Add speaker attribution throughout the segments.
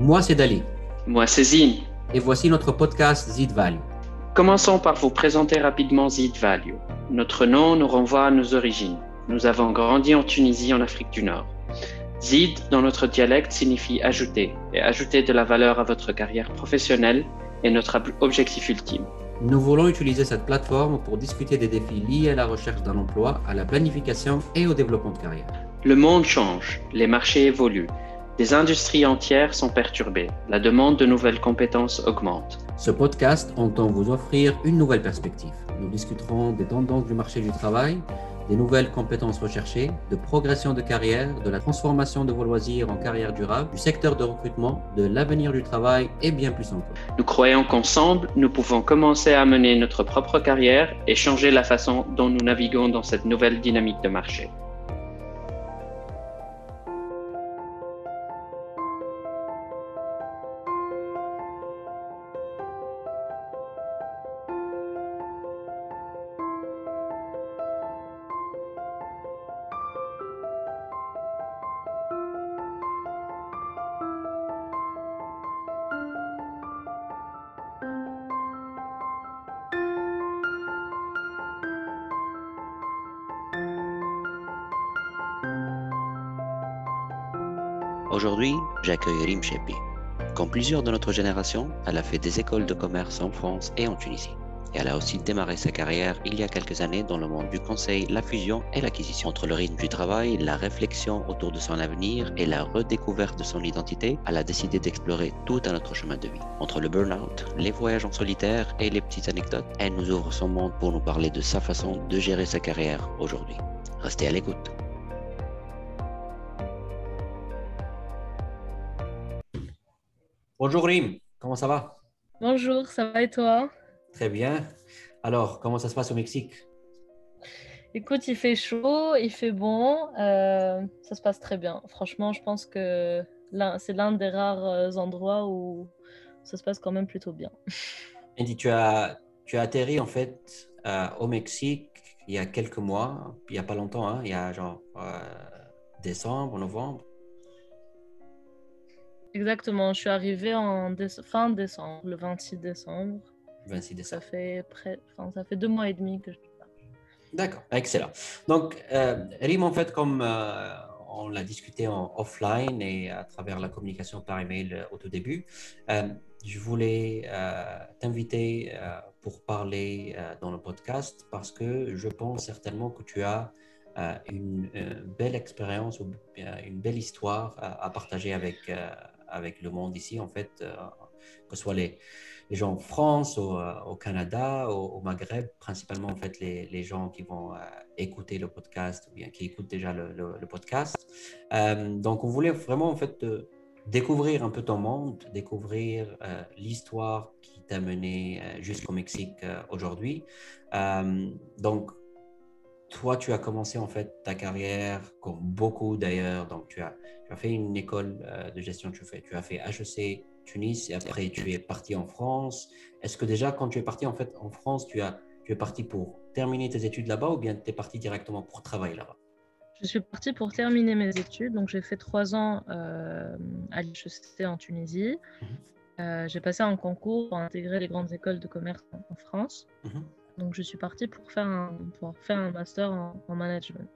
Speaker 1: Moi, c'est Dali.
Speaker 2: Moi, c'est Zine.
Speaker 1: Et voici notre podcast Zid Value.
Speaker 2: Commençons par vous présenter rapidement Zid Value. Notre nom nous renvoie à nos origines. Nous avons grandi en Tunisie, en Afrique du Nord. Zid, dans notre dialecte, signifie ajouter, et ajouter de la valeur à votre carrière professionnelle est notre objectif ultime.
Speaker 1: Nous voulons utiliser cette plateforme pour discuter des défis liés à la recherche d'un emploi, à la planification et au développement de carrière.
Speaker 2: Le monde change, les marchés évoluent, des industries entières sont perturbées, la demande de nouvelles compétences augmente.
Speaker 1: Ce podcast entend vous offrir une nouvelle perspective. Nous discuterons des tendances du marché du travail, des nouvelles compétences recherchées, de progression de carrière, de la transformation de vos loisirs en carrière durable, du secteur de recrutement, de l'avenir du travail et bien plus encore.
Speaker 2: Nous croyons qu'ensemble, nous pouvons commencer à mener notre propre carrière et changer la façon dont nous naviguons dans cette nouvelle dynamique de marché.
Speaker 3: Aujourd'hui, j'accueille Rim Chepi. Comme plusieurs de notre génération, elle a fait des écoles de commerce en France et en Tunisie. Et elle a aussi démarré sa carrière il y a quelques années dans le monde du conseil, la fusion et l'acquisition. Entre le rythme du travail, la réflexion autour de son avenir et la redécouverte de son identité, elle a décidé d'explorer tout un autre chemin de vie. Entre le burn-out, les voyages en solitaire et les petites anecdotes, elle nous ouvre son monde pour nous parler de sa façon de gérer sa carrière aujourd'hui. Restez à l'écoute.
Speaker 1: Bonjour Rim, comment ça va?
Speaker 4: Bonjour, ça va et toi?
Speaker 1: Très bien. Alors, comment ça se passe au Mexique?
Speaker 4: Écoute, il fait chaud, il fait bon, euh, ça se passe très bien. Franchement, je pense que c'est l'un des rares euh, endroits où ça se passe quand même plutôt bien.
Speaker 1: Andy, tu as, tu as atterri en fait euh, au Mexique il y a quelques mois, il n'y a pas longtemps, hein, il y a genre décembre, novembre.
Speaker 4: Exactement, je suis arrivée en fin décembre, le 26 décembre.
Speaker 1: 26 décembre.
Speaker 4: Ça fait, près... enfin, ça fait deux mois et demi que je suis là.
Speaker 1: D'accord, excellent. Donc, euh, Rim, en fait, comme euh, on l'a discuté en offline et à travers la communication par email euh, au tout début, euh, je voulais t'inviter pour parler dans le podcast parce que je pense certainement que tu as une, belle expérience ou une belle histoire à, partager avec avec le monde ici, en fait, euh, que ce soit les, gens en France, au, euh, Canada, au, Maghreb, principalement, en fait, les, gens qui vont euh, écouter le podcast ou bien qui écoutent déjà le, le, podcast. donc, on voulait vraiment, en fait, découvrir un peu ton monde, découvrir l'histoire qui t'a mené jusqu'au Mexique aujourd'hui. donc, toi, tu as commencé en fait ta carrière, comme beaucoup d'ailleurs. Donc, tu as, tu as fait une école euh, de gestion, tu, fais, tu as fait HEC Tunis et après tu es parti en France. Est-ce que déjà, quand tu es parti en fait en France, tu, as, tu es parti pour terminer tes études là-bas ou bien tu es parti directement pour travailler là-bas?
Speaker 4: Je suis parti pour terminer mes études. Donc, j'ai fait trois ans euh, à l'HEC en Tunisie. Mhm. Euh, j'ai passé un concours pour intégrer les grandes écoles de commerce en, France. Mhm. Donc je suis partie pour faire un, pour faire un master en, management.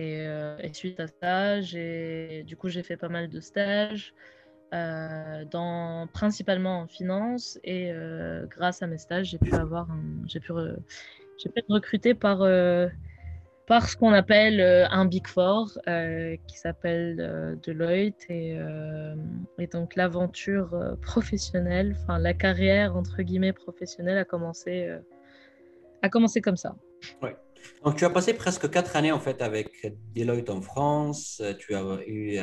Speaker 4: Euh, et, suite à ça, j'ai, du coup, j'ai fait pas mal de stages, euh, principalement en finance. Et euh, grâce à mes stages, j'ai pu pu, pu être recrutée par par ce qu'on appelle un Big Four qui s'appelle Deloitte et, donc l'aventure professionnelle, enfin la carrière entre guillemets professionnelle a commencé, a commencé comme ça.
Speaker 1: Donc tu as passé presque quatre années en fait avec Deloitte en France, tu as eu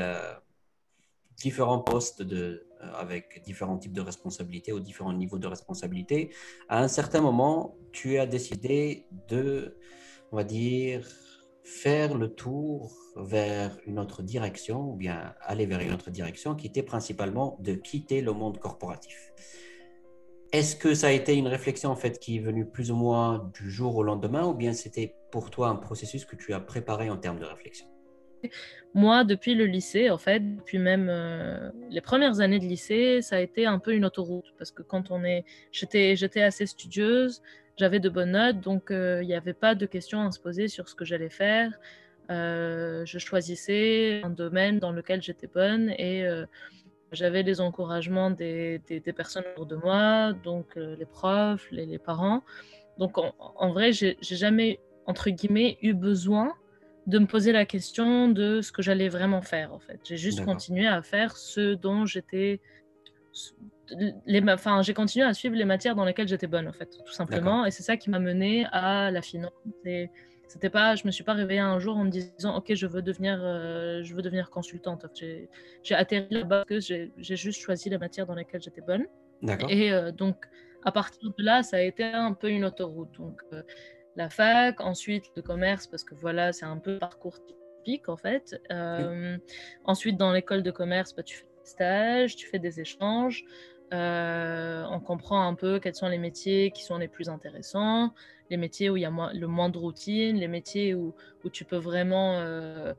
Speaker 1: différents postes de, avec différents types de responsabilités ou différents niveaux de responsabilité. À un certain moment, tu as décidé de on va dire, faire le tour vers une autre direction ou bien aller vers une autre direction qui était principalement de quitter le monde corporatif. Est-ce que ça a été une réflexion en fait qui est venue plus ou moins du jour au lendemain ou bien c'était pour toi un processus que tu as préparé en termes de réflexion?
Speaker 4: Moi, depuis le lycée, en fait, depuis même euh, les premières années de lycée, ça a été un peu une autoroute. Parce que quand on est. J'étais, j'étais assez studieuse, j'avais de bonnes notes, donc euh, il n'y avait pas de questions à se poser sur ce que j'allais faire. Euh, je choisissais un domaine dans lequel j'étais bonne et j'avais les encouragements des, des, personnes autour de moi, donc les profs, les, les, parents. Donc en, en vrai, j'ai jamais, entre guillemets, eu besoin de me poser la question de ce que j'allais vraiment faire en fait. J'ai juste continué à faire ce dont j'étais les enfin j'ai continué à suivre les matières dans lesquelles j'étais bonne en fait tout simplement et c'est ça qui m'a mené à la finance et c'était pas je me suis pas réveillée un jour en me disant OK, je veux devenir euh, je veux devenir consultante. J'ai atterri là-bas que j'ai juste choisi les matières dans lesquelles j'étais bonne. Et euh, donc à partir de là, ça a été un peu une autoroute. Donc euh, la fac, ensuite le commerce, parce que voilà, c'est un peu parcours typique en fait. Ensuite, dans l'école de commerce, bah, tu fais des stages, tu fais des échanges. Euh, on comprend un peu quels sont les métiers qui sont les plus intéressants, les métiers où il y a le moins de routine, les métiers où, où tu peux vraiment, euh,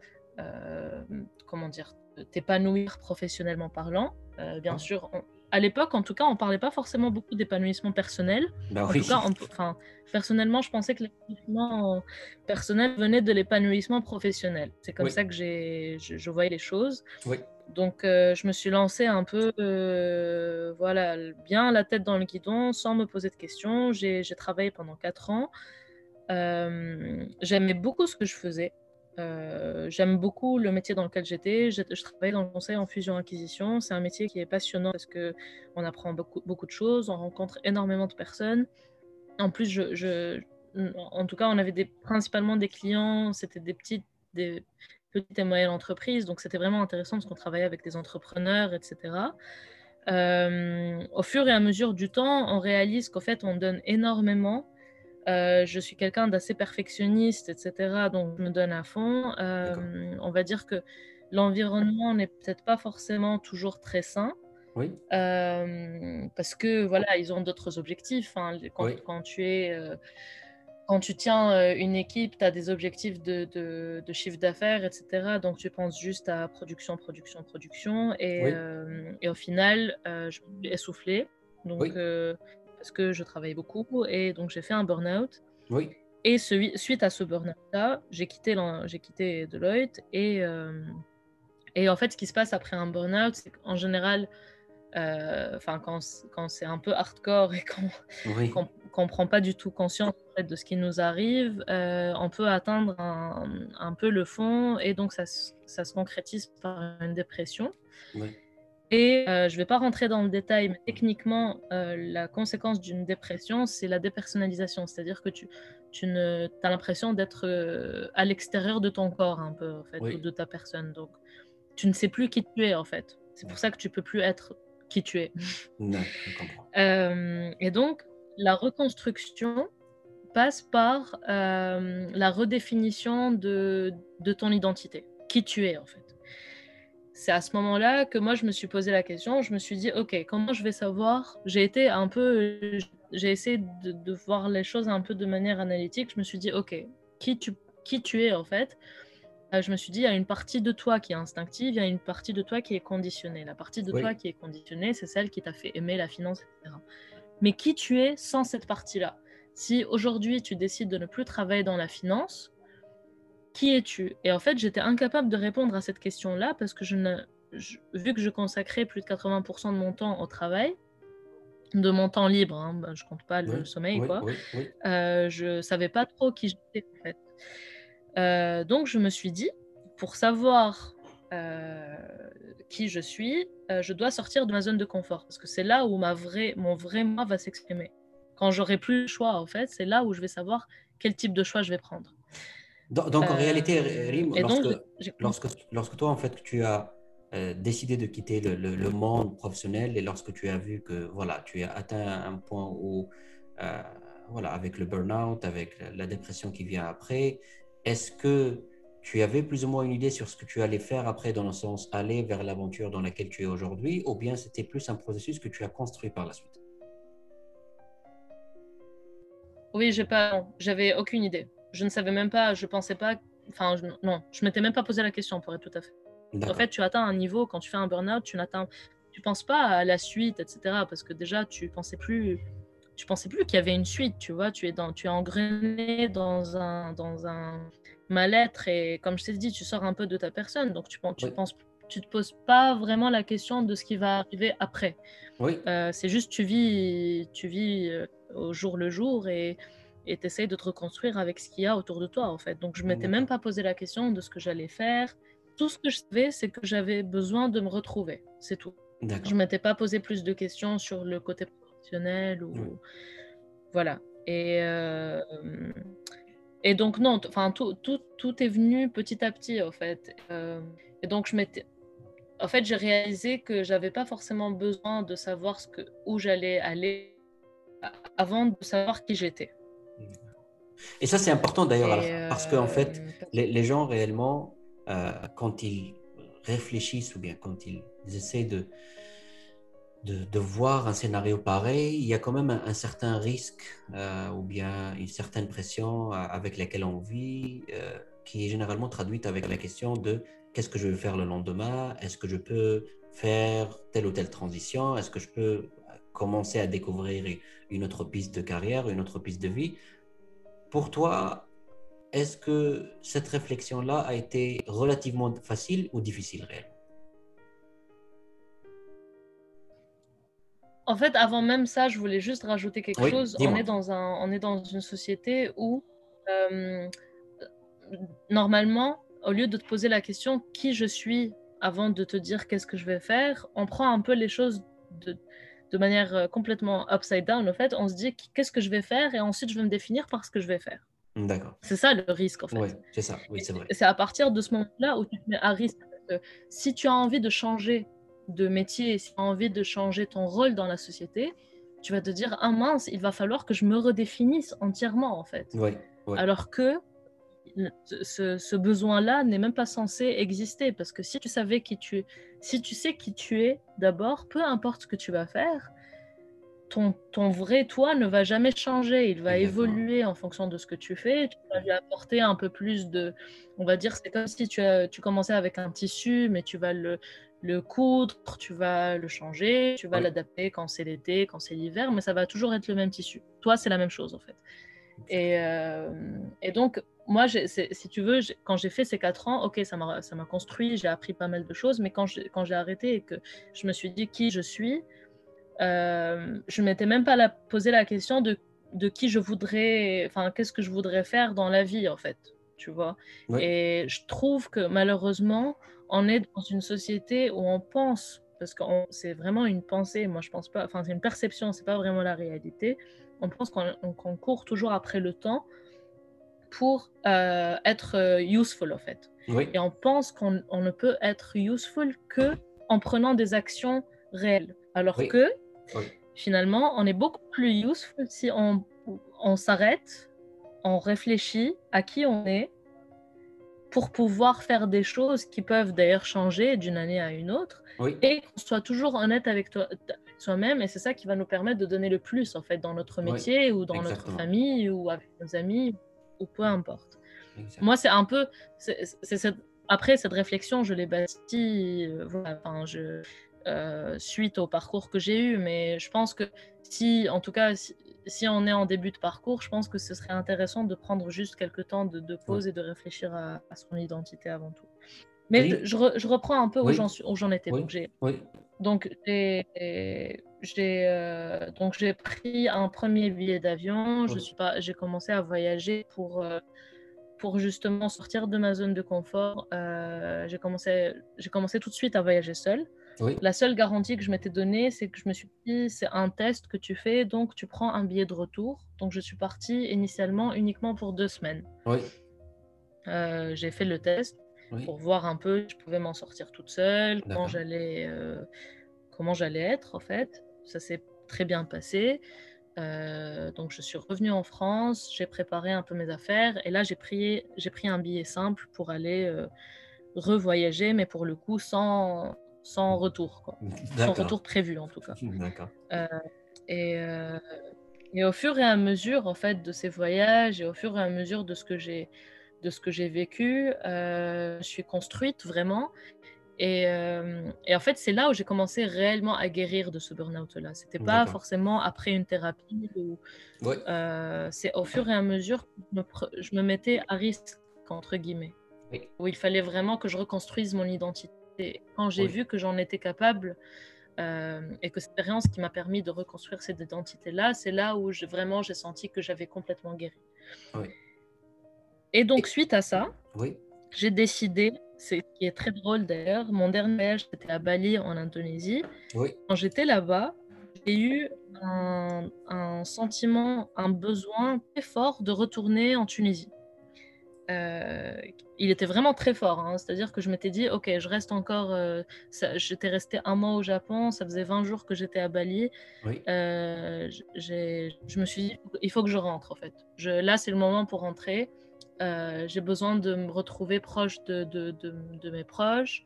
Speaker 4: comment dire, t'épanouir professionnellement parlant. bien sûr, à l'époque, en tout cas, on parlait pas forcément beaucoup d'épanouissement personnel.
Speaker 1: Bah
Speaker 4: en tout cas, enfin, personnellement, je pensais que l'épanouissement personnel venait de l'épanouissement professionnel. C'est comme ça que j'ai, je, voyais les choses. Donc, euh, je me suis lancée un peu, euh, voilà, bien la tête dans le guidon, sans me poser de questions. J'ai, travaillé pendant quatre ans. Euh, j'aimais beaucoup ce que je faisais. J'aime beaucoup le métier dans lequel j'étais. Je, travaille dans le conseil en fusion-acquisition. C'est un métier qui est passionnant parce qu'on apprend beaucoup, de choses, on rencontre énormément de personnes. En plus, en tout cas, on avait principalement des clients, c'était des petites, des petites et moyennes entreprises, donc c'était vraiment intéressant parce qu'on travaillait avec des entrepreneurs, etc. Euh, au fur et à mesure du temps, on réalise qu'en fait, on donne énormément euh, je suis quelqu'un d'assez perfectionniste, etc. Donc, je me donne à fond. Euh, on va dire que l'environnement n'est peut-être pas forcément toujours très sain.
Speaker 1: Oui.
Speaker 4: Parce que voilà, ils ont d'autres objectifs. Hein. Quand, quand, tu es, quand tu tiens une équipe, tu as des objectifs de, de, chiffre d'affaires, etc. Donc tu penses juste à production, production, production. Et, et au final, je me suis essoufflée. Donc parce que je travaillais beaucoup et donc j'ai fait un burn-out.
Speaker 1: Oui.
Speaker 4: Et suite à ce burn-out-là, j'ai quitté, j'ai quitté Deloitte et, euh, et en fait, ce qui se passe après un burn-out, c'est qu'en général, euh, enfin quand, quand c'est un peu hardcore et qu'on ne prend pas du tout conscience de ce qui nous arrive, euh, on peut atteindre un, un, peu le fond et donc ça, ça se concrétise par une dépression. Et euh, je ne vais pas rentrer dans le détail, mais techniquement, euh, la conséquence d'une dépression, c'est la dépersonnalisation. C'est-à-dire que tu, tu ne, as l'impression d'être euh, à l'extérieur de ton corps, un peu, en fait, ou de ta personne. Donc, tu ne sais plus qui tu es, en fait. C'est pour ça que tu peux plus être qui tu es.
Speaker 1: Non, je comprends.
Speaker 4: et donc, la reconstruction passe par la redéfinition de, de ton identité, qui tu es, en fait c'est à ce moment-là que moi, je me suis posé la question. Je me suis dit, OK, comment je vais savoir? J'ai été un peu. J'ai essayé de, voir les choses un peu de manière analytique. Je me suis dit, OK, qui tu, qui tu es en fait? Euh, Je me suis dit, il y a une partie de toi qui est instinctive, il y a une partie de toi qui est conditionnée. La partie de toi qui est conditionnée, c'est celle qui t'a fait aimer la finance, etc. Mais qui tu es sans cette partie-là? Si aujourd'hui, tu décides de ne plus travailler dans la finance, qui es-tu? Et en fait, j'étais incapable de répondre à cette question-là parce que je ne, vu que je consacrais plus de 80% de mon temps au travail, de mon temps libre, hein, ben, je compte pas le sommeil, quoi, euh, je savais pas trop qui j'étais en fait. Euh, donc je me suis dit, pour savoir euh, qui je suis, je dois sortir de ma zone de confort parce que c'est là où ma vraie, mon vrai moi va s'exprimer. Quand j'aurai plus le choix, en fait, c'est là où je vais savoir quel type de choix je vais prendre.
Speaker 1: Donc, en réalité, euh, Rim, lorsque, lorsque, toi, en fait, tu as euh, décidé de quitter le, monde professionnel et lorsque tu as vu que voilà, tu as atteint un point où, euh, voilà, avec le burn-out, avec la, dépression qui vient après, est-ce que tu avais plus ou moins une idée sur ce que tu allais faire après, dans le sens aller vers l'aventure dans laquelle tu es aujourd'hui, ou bien c'était plus un processus que tu as construit par la suite?
Speaker 4: Oui, j'ai pas, j'avais aucune idée je ne savais même pas, je pensais pas enfin, je... non, je m'étais même pas posé la question pour être tout à fait. En fait, tu atteins un niveau quand tu fais un burn-out, tu n'atteins, tu penses pas à la suite, etc. Parce que déjà, tu pensais plus, tu pensais plus qu'il y avait une suite, tu vois. Tu es dans, tu es engrainé dans un, dans un mal-être et comme je t'ai dit, tu sors un peu de ta personne, donc tu, tu penses, tu te poses pas vraiment la question de ce qui va arriver après.
Speaker 1: Oui.
Speaker 4: Euh, c'est juste tu vis, tu vis euh, au jour le jour et tu essayes de te reconstruire avec ce qu'il y a autour de toi en fait. Donc je m'étais même pas posé la question de ce que j'allais faire. Tout ce que je savais, c'est que j'avais besoin de me retrouver. C'est tout. Je m'étais pas posé plus de questions sur le côté professionnel ou voilà. Et euh, et donc non, enfin tout, tout, tout, est venu petit à petit en fait. Euh, et donc je m'étais en fait, j'ai réalisé que j'avais pas forcément besoin de savoir ce que, où j'allais aller avant de savoir qui j'étais.
Speaker 1: Et ça, c'est important d'ailleurs, parce qu'en fait, euh, les, les, gens réellement, euh, quand ils réfléchissent ou bien quand ils essaient de, de, de, voir un scénario pareil, il y a quand même un, certain risque euh, ou bien une certaine pression avec laquelle on vit, qui est généralement traduite avec la question de qu'est-ce que je vais faire le lendemain? Est-ce que je peux faire telle ou telle transition? Est-ce que je peux commencer à découvrir une autre piste de carrière, une autre piste de vie. Pour toi, est-ce que cette réflexion-là a été relativement facile ou difficile réellement?
Speaker 4: En fait, avant même ça, je voulais juste rajouter quelque chose. On est, dans un, on est dans une société où, euh, normalement, au lieu de te poser la question qui je suis avant de te dire qu'est-ce que je vais faire, on prend un peu les choses de, de manière euh, complètement upside down. En fait, on se dit qu'est-ce que je vais faire? Et ensuite je vais me définir par ce que je vais faire.
Speaker 1: D'accord.
Speaker 4: C'est ça le risque en fait.
Speaker 1: C'est ça. Oui, c'est vrai.
Speaker 4: C'est à partir de ce moment-là où tu te mets à risque. si tu as envie de changer de métier, si tu as envie de changer ton rôle dans la société, tu vas te dire ah mince, il va falloir que je me redéfinisse entièrement en fait. Alors que ce, besoin-là n'est même pas censé exister parce que si tu savais qui tu es, si tu sais qui tu es d'abord, peu importe ce que tu vas faire, ton, ton vrai toi ne va jamais changer, il va évoluer en fonction de ce que tu fais, tu vas lui apporter un peu plus de, on va dire, c'est comme si tu, as, tu commençais avec un tissu, mais tu vas le, le coudre, tu vas le changer, tu vas l'adapter quand c'est l'été, quand c'est l'hiver, mais ça va toujours être le même tissu. Toi, c'est la même chose en fait. Et, euh, et donc, moi, si tu veux, quand j'ai fait ces quatre ans, ok, ça m'a construit, j'ai appris pas mal de choses, mais quand j'ai arrêté et que je me suis dit qui je suis, euh, je ne m'étais même pas la, posé la question de, de qui je voudrais, enfin, qu'est-ce que je voudrais faire dans la vie, en fait, tu vois. Et je trouve que malheureusement, on est dans une société où on pense, parce que c'est vraiment une pensée, moi je pense pas, enfin, c'est une perception, c'est pas vraiment la réalité. On pense qu'on court toujours après le temps pour euh, être euh, useful en fait. Et on pense qu'on ne peut être useful que en prenant des actions réelles. Alors que finalement, on est beaucoup plus useful si on, on s'arrête, on réfléchit à qui on est pour pouvoir faire des choses qui peuvent d'ailleurs changer d'une année à une autre et qu'on soit toujours honnête avec toi soi-même. Et c'est ça qui va nous permettre de donner le plus en fait dans notre métier ou dans notre famille ou avec nos amis ou peu importe. Moi, c'est un peu. Après, cette réflexion, je l'ai bâtie euh, enfin, je, euh, suite au parcours que j'ai eu, mais je pense que si, en tout cas, si, on est en début de parcours, je pense que ce serait intéressant de prendre juste quelques temps de, pause et de réfléchir à, son identité avant tout. Mais je, je, reprends un peu où j'en étais. Donc, j'ai donc, j'ai euh, donc j'ai pris un premier billet d'avion. Je suis pas, j'ai commencé à voyager pour euh, pour justement sortir de ma zone de confort. Euh, j'ai commencé j'ai commencé tout de suite à voyager seule. La seule garantie que je m'étais donnée, c'est que je me suis dit c'est un test que tu fais, donc tu prends un billet de retour. Donc je suis partie initialement uniquement pour deux semaines.
Speaker 1: Oui.
Speaker 4: j'ai fait le test pour voir un peu si je pouvais m'en sortir toute seule, comment j'allais, comment j'allais être en fait. Ça s'est très bien passé. Euh, donc je suis revenue en France, j'ai préparé un peu mes affaires et là j'ai pris, j'ai pris un billet simple pour aller euh, revoyager, mais pour le coup sans, sans retour, quoi. sans retour prévu en tout cas.
Speaker 1: D'accord.
Speaker 4: et, et au fur et à mesure en fait de ces voyages et au fur et à mesure de ce que j'ai de ce que j'ai vécu. je suis construite vraiment. Et, et, en fait, c'est là où j'ai commencé réellement à guérir de ce burn-out-là. C'était pas forcément après une thérapie. Ou, c'est au fur et à mesure que je me, mettais à risque, entre guillemets. Où il fallait vraiment que je reconstruise mon identité. Quand j'ai vu que j'en étais capable, euh, et que cette expérience qui m'a permis de reconstruire cette identité-là, c'est là où je, vraiment j'ai senti que j'avais complètement guéri. Et donc, suite à ça, j'ai décidé, c'est qui est très drôle d'ailleurs, mon dernier voyage c'était à Bali en Indonésie. Quand j'étais là-bas, j'ai eu un, un, sentiment, un besoin très fort de retourner en Tunisie. Euh, il était vraiment très fort. Hein. C'est-à-dire que je m'étais dit, ok, je reste encore. Euh, j'étais resté un mois au Japon, ça faisait 20 jours que j'étais à Bali. Euh, je me suis dit, il faut que je rentre en fait. Je, là, c'est le moment pour rentrer. J'ai besoin de me retrouver proche de, de, de, mes proches.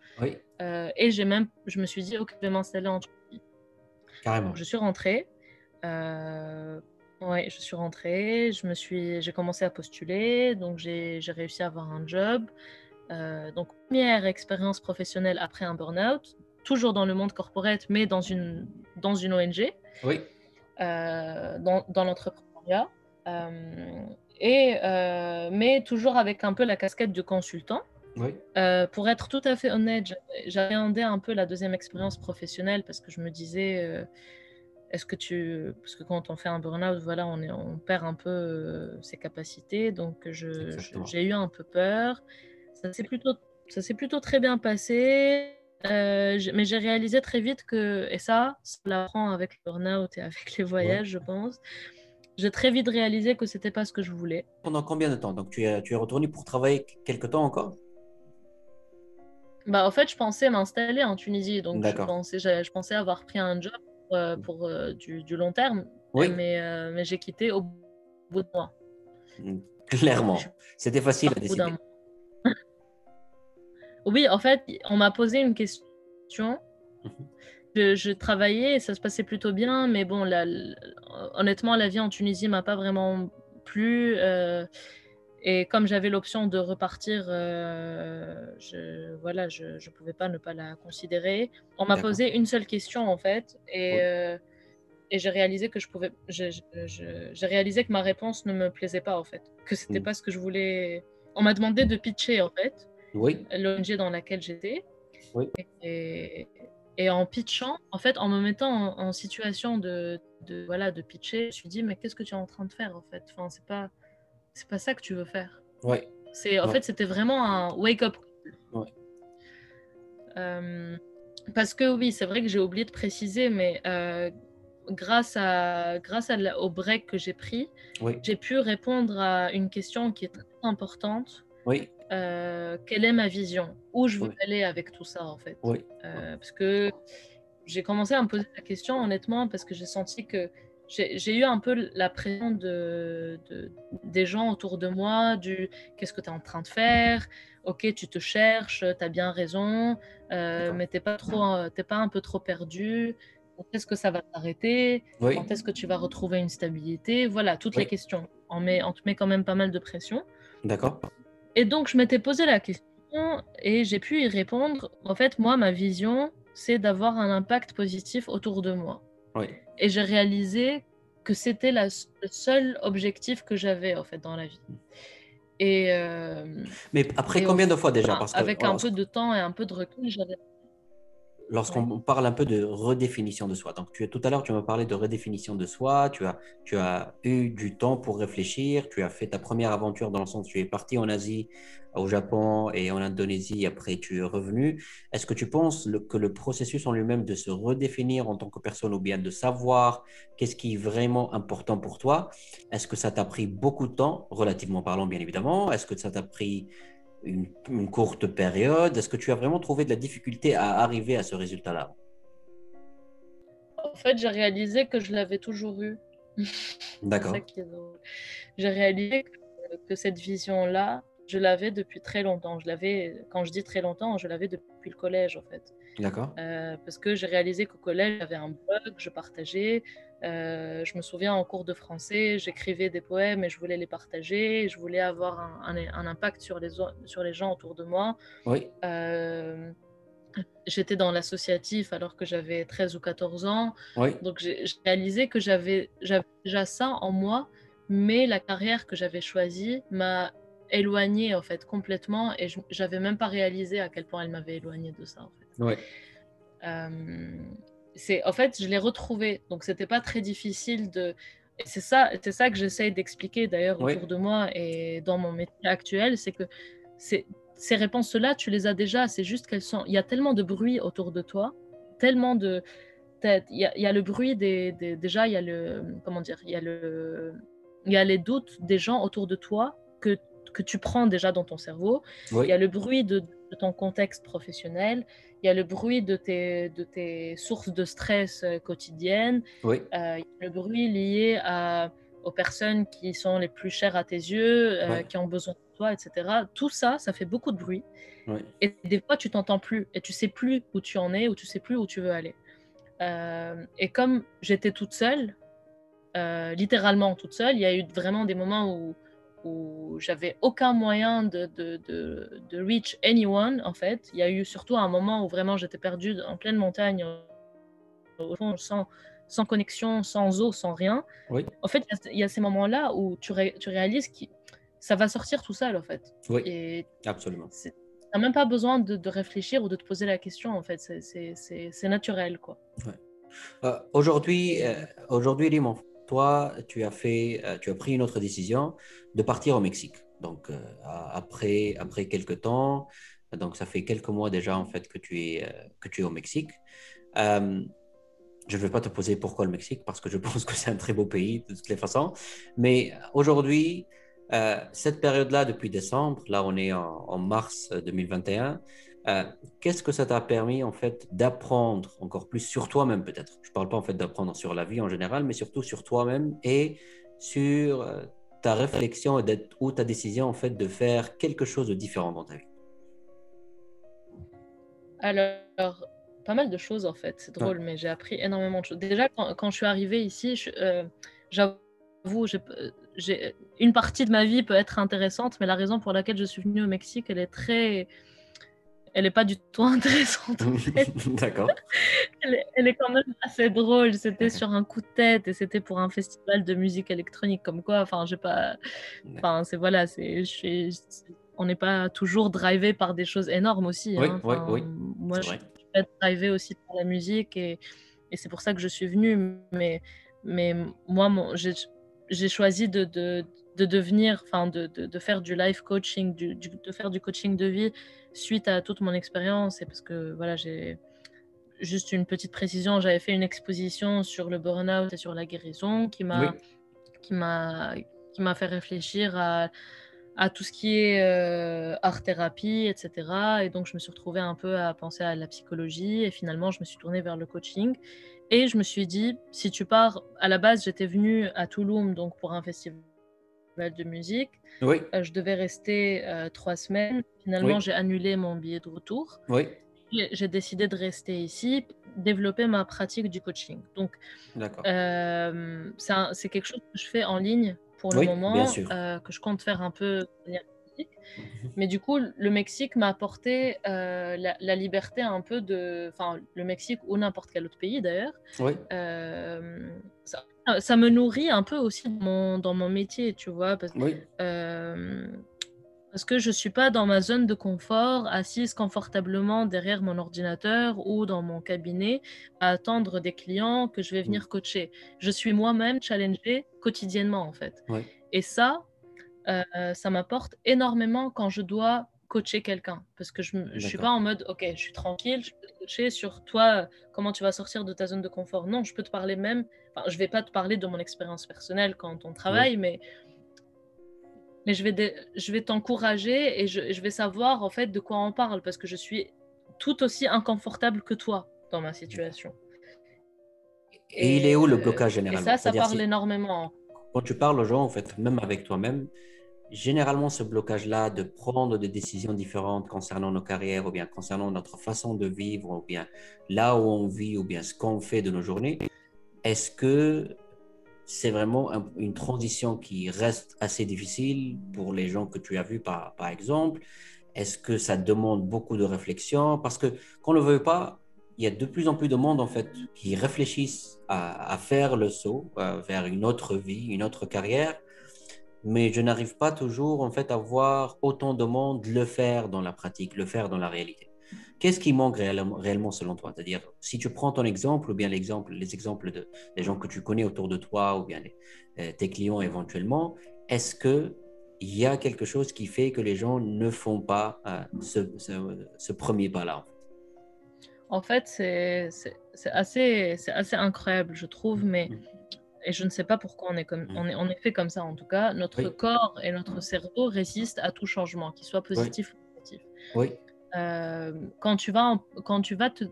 Speaker 4: et j'ai même, je me suis dit, ok, je vais m'installer en Turquie.
Speaker 1: Carrément.
Speaker 4: je suis rentrée. Oui, je suis rentrée, je me suis, j'ai commencé à postuler, donc j'ai réussi à avoir un job. Euh, donc première expérience professionnelle après un burn-out, toujours dans le monde corporate, mais dans une dans une ONG.
Speaker 1: Oui.
Speaker 4: Euh, dans, dans l'entrepreneuriat. Euh, mais toujours avec un peu la casquette de consultant.
Speaker 1: Oui.
Speaker 4: pour être tout à fait honnête, j'attendais un peu la deuxième expérience professionnelle parce que je me disais est-ce que tu. Parce que quand on fait un burn-out, voilà, on, est, on perd un peu euh, ses capacités. Donc, j'ai eu un peu peur. Ça s'est plutôt, plutôt très bien passé. Euh, mais j'ai réalisé très vite que, et ça, ça l'apprend avec le burn-out et avec les voyages, je pense. J'ai très vite réalisé que c'était pas ce que je voulais.
Speaker 1: Pendant combien de temps? Donc, tu es, tu es retourné pour travailler quelque temps encore?
Speaker 4: Bah, en fait, je pensais m'installer en Tunisie. Donc, je pensais, je pensais avoir pris un job euh, pour euh, du, long terme. Mais, euh, mais j'ai quitté au bout de mois.
Speaker 1: Mm. Clairement. C'était facile à décider.
Speaker 4: oui, en fait, on m'a posé une question. Je, travaillais et ça se passait plutôt bien, mais bon, la, honnêtement, la vie en Tunisie m'a pas vraiment plu. Et comme j'avais l'option de repartir, euh, je voilà, je ne pouvais pas ne pas la considérer. On m'a posé une seule question en fait, et, euh, et j'ai réalisé que je pouvais, j'ai réalisé que ma réponse ne me plaisait pas en fait, que c'était n'était mm. pas ce que je voulais. On m'a demandé de pitcher en fait,
Speaker 1: oui.
Speaker 4: l'ONG dans laquelle j'étais.
Speaker 1: Oui.
Speaker 4: Et, et, en pitchant, en fait, en me mettant en, situation de, de, voilà de pitcher, je me suis dit mais qu'est-ce que tu es en train de faire en fait? Enfin, c'est pas c'est pas ça que tu veux faire.
Speaker 1: Ouais.
Speaker 4: C'est en fait c'était vraiment un wake up.
Speaker 1: Ouais.
Speaker 4: Euh, parce que oui, c'est vrai que j'ai oublié de préciser, mais euh, grâce à grâce à au break que j'ai pris, j'ai pu répondre à une question qui est très importante.
Speaker 1: Oui.
Speaker 4: Euh, quelle est ma vision? Où je veux aller avec tout ça en fait?
Speaker 1: Oui.
Speaker 4: Parce que j'ai commencé à me poser la question honnêtement parce que j'ai senti que j'ai eu un peu la pression de, des gens autour de moi, du qu'est-ce que tu es en train de faire, ok, tu te cherches, tu as bien raison, euh, mais tu n'es pas, trop, pas un peu trop perdu, quand est-ce que ça va t'arrêter, quand est-ce que tu vas retrouver une stabilité, voilà, toutes les questions. On, met, on te met quand même pas mal de pression.
Speaker 1: D'accord.
Speaker 4: Et donc, je m'étais posé la question et j'ai pu y répondre. En fait, moi, ma vision, c'est d'avoir un impact positif autour de moi.
Speaker 1: Oui.
Speaker 4: Et j'ai réalisé que c'était le seul objectif que j'avais en fait dans la vie. Et euh,
Speaker 1: Mais après combien de fois déjà?
Speaker 4: Parce Avec un peu de temps et un peu de recul, j'avais
Speaker 1: lorsqu'on parle un peu de redéfinition de soi. Donc, tu, tout à l'heure, tu m'as parlé de redéfinition de soi, tu as, tu as eu du temps pour réfléchir, tu as fait ta première aventure dans le sens tu es parti en Asie, au Japon et en Indonésie, après tu es revenu. Est-ce que tu penses que le processus en lui-même de se redéfinir en tant que personne ou bien de savoir qu'est-ce qui est vraiment important pour toi, est-ce que ça t'a pris beaucoup de temps, relativement parlant bien évidemment? Est-ce que ça t'a pris une, courte période Est-ce que tu as vraiment trouvé de la difficulté à arriver à ce résultat-là?
Speaker 4: En fait, j'ai réalisé que je l'avais toujours eu.
Speaker 1: D'accord.
Speaker 4: j'ai réalisé que, cette vision-là, je l'avais depuis très longtemps. Je l'avais, quand je dis très longtemps, je l'avais depuis le collège en fait.
Speaker 1: D'accord.
Speaker 4: Euh, parce que j'ai réalisé qu'au collège, j'avais un blog, je partageais. Euh, je me souviens en cours de français, j'écrivais des poèmes et je voulais les partager. Je voulais avoir un, un, impact sur les, sur les gens autour de moi.
Speaker 1: Oui.
Speaker 4: Euh, j'étais dans l'associatif alors que j'avais 13 ou 14 ans.
Speaker 1: Oui.
Speaker 4: Donc j'ai réalisé que j'avais déjà ça en moi, mais la carrière que j'avais choisie m'a éloignée en fait complètement et j'avais même pas réalisé à quel point elle m'avait éloignée de ça. En fait.
Speaker 1: Oui.
Speaker 4: Euh, c'est en fait je l'ai retrouvé. Donc c'était pas très difficile de c'est ça c'est ça que j'essaye d'expliquer d'ailleurs autour de moi et dans mon métier actuel c'est que c'est ces réponses là tu les as déjà. C'est juste qu'elles sont il y a tellement de bruit autour de toi tellement de il y, a, il y a le bruit des, déjà il y a le comment dire il y a le il y a les doutes des gens autour de toi que que tu prends déjà dans ton cerveau. Il y a le bruit de, ton contexte professionnel, il y a le bruit de tes, de tes sources de stress euh, quotidiennes,
Speaker 1: oui.
Speaker 4: Euh, le bruit lié à, aux personnes qui sont les plus chères à tes yeux, euh, qui ont besoin de toi, etc. Tout ça, ça fait beaucoup de bruit. Et des fois, tu t'entends plus et tu sais plus où tu en es, ou tu sais plus où tu veux aller. et comme j'étais toute seule, littéralement toute seule, il y a eu vraiment des moments où où j'avais aucun moyen de, de, de, reach anyone, en fait. Il y a eu surtout un moment où vraiment j'étais perdue en pleine montagne, au fond, sans, sans connexion, sans eau, sans rien.
Speaker 1: Oui.
Speaker 4: En fait, il y, a ces moments-là où tu, tu réalises que ça va sortir tout seul, en fait.
Speaker 1: Oui,
Speaker 4: Et
Speaker 1: absolument.
Speaker 4: Tu n'as même pas besoin de, réfléchir ou de te poser la question, en fait. C'est naturel, quoi.
Speaker 1: Ouais. Euh, aujourd'hui, euh, aujourd'hui, Limon, toi, tu as, fait, euh, tu as pris une autre décision de partir au Mexique. Donc, euh, après, après quelques temps, donc ça fait quelques mois déjà en fait que tu es, euh, que tu es au Mexique. je ne vais pas te poser pourquoi le Mexique, parce que je pense que c'est un très beau pays de toutes les façons. Mais aujourd'hui, cette période-là, depuis décembre, là on est en, en mars 2021, euh, qu'est-ce que ça t'a permis en fait d'apprendre encore plus sur toi-même peut-être? Je ne parle pas en fait d'apprendre sur la vie en général, mais surtout sur toi-même et sur euh, ta réflexion ou ta décision en fait de faire quelque chose de différent dans ta vie.
Speaker 4: Alors, pas mal de choses en fait. C'est drôle, mais j'ai appris énormément de choses. Déjà, quand, je suis arrivée ici, euh, j'avoue, j'ai une partie de ma vie peut être intéressante, mais la raison pour laquelle je suis venue au Mexique, elle est très elle n'est pas du tout intéressante. En fait.
Speaker 1: D'accord.
Speaker 4: elle, est quand même assez drôle. C'était sur un coup de tête et c'était pour un festival de musique électronique, comme quoi. Enfin, j'ai pas. Enfin, c'est voilà, c'est. On n'est pas toujours drivé par des choses énormes aussi.
Speaker 1: Oui,
Speaker 4: hein.
Speaker 1: oui, oui.
Speaker 4: Moi, je suis drivé aussi par la musique et, et c'est pour ça que je suis venue. Mais, mais moi, j'ai choisi de, de, de devenir, enfin, de, de, de, faire du life coaching, du, de faire du coaching de vie suite à toute mon expérience. Et parce que voilà, j'ai juste une petite précision, j'avais fait une exposition sur le burn-out et sur la guérison qui m'a qui m'a qui m'a fait réfléchir à, à tout ce qui est euh, art thérapie, etc. Et donc je me suis retrouvée un peu à penser à la psychologie et finalement je me suis tournée vers le coaching. Et je me suis dit si tu pars à la base j'étais venue à Toulouse donc pour un festival de musique.
Speaker 1: Oui.
Speaker 4: Euh, je devais rester euh, trois semaines. Finalement, j'ai annulé mon billet de retour.
Speaker 1: Oui.
Speaker 4: J'ai décidé de rester ici, développer ma pratique du coaching. Donc, euh, c'est quelque chose que je fais en ligne pour le moment, que je compte faire un peu Mhm. Mais du coup, le Mexique m'a apporté euh, la, liberté un peu de. Enfin, le Mexique ou n'importe quel autre pays d'ailleurs.
Speaker 1: Oui.
Speaker 4: Euh, ça, me nourrit un peu aussi dans mon, dans mon métier, tu vois. Parce,
Speaker 1: oui.
Speaker 4: Euh, parce que je ne suis pas dans ma zone de confort, assise confortablement derrière mon ordinateur ou dans mon cabinet à attendre des clients que je vais venir coacher. Je suis moi-même challengée quotidiennement, en fait.
Speaker 1: Oui.
Speaker 4: Et ça, euh, ça m'apporte énormément quand je dois coacher quelqu'un. Parce que je ne suis pas en mode, OK, je suis tranquille, je peux te coacher sur toi, comment tu vas sortir de ta zone de confort. Non, je peux te parler même, enfin, je ne vais pas te parler de mon expérience personnelle quand on travaille, mais, mais je vais, je vais t'encourager et je, je, vais savoir en fait de quoi on parle parce que je suis tout aussi inconfortable que toi dans ma situation.
Speaker 1: Et, il est où le blocage généralement
Speaker 4: Et ça, ça parle énormément.
Speaker 1: Quand tu parles aux gens, en fait, même avec toi-même, généralement, ce blocage-là de prendre des décisions différentes concernant nos carrières ou bien concernant notre façon de vivre ou bien là où on vit ou bien ce qu'on fait de nos journées, est-ce que c'est vraiment une transition qui reste assez difficile pour les gens que tu as vus par, par exemple? Est-ce que ça demande beaucoup de réflexion? Parce que qu'on ne veut pas, il y a de plus en plus de monde en fait qui réfléchissent à, faire le saut vers une autre vie, une autre carrière, mais je n'arrive pas toujours en fait à voir autant de monde le faire dans la pratique, le faire dans la réalité. Qu'est-ce qui manque réellement, selon toi? C'est-à-dire, si tu prends ton exemple ou bien les exemples de, des gens que tu connais autour de toi ou bien euh, tes clients éventuellement, est-ce que il y a quelque chose qui fait que les gens ne font pas euh, ce, premier pas-là
Speaker 4: c'est assez, assez incroyable, je trouve, mais mm et je ne sais pas pourquoi on est, comme, mm. on est, on est fait comme ça en tout cas, notre corps et notre cerveau résistent à tout changement, qu'il soit positif ou négatif.
Speaker 1: Oui.
Speaker 4: Euh, quand tu vas, quand tu vas te,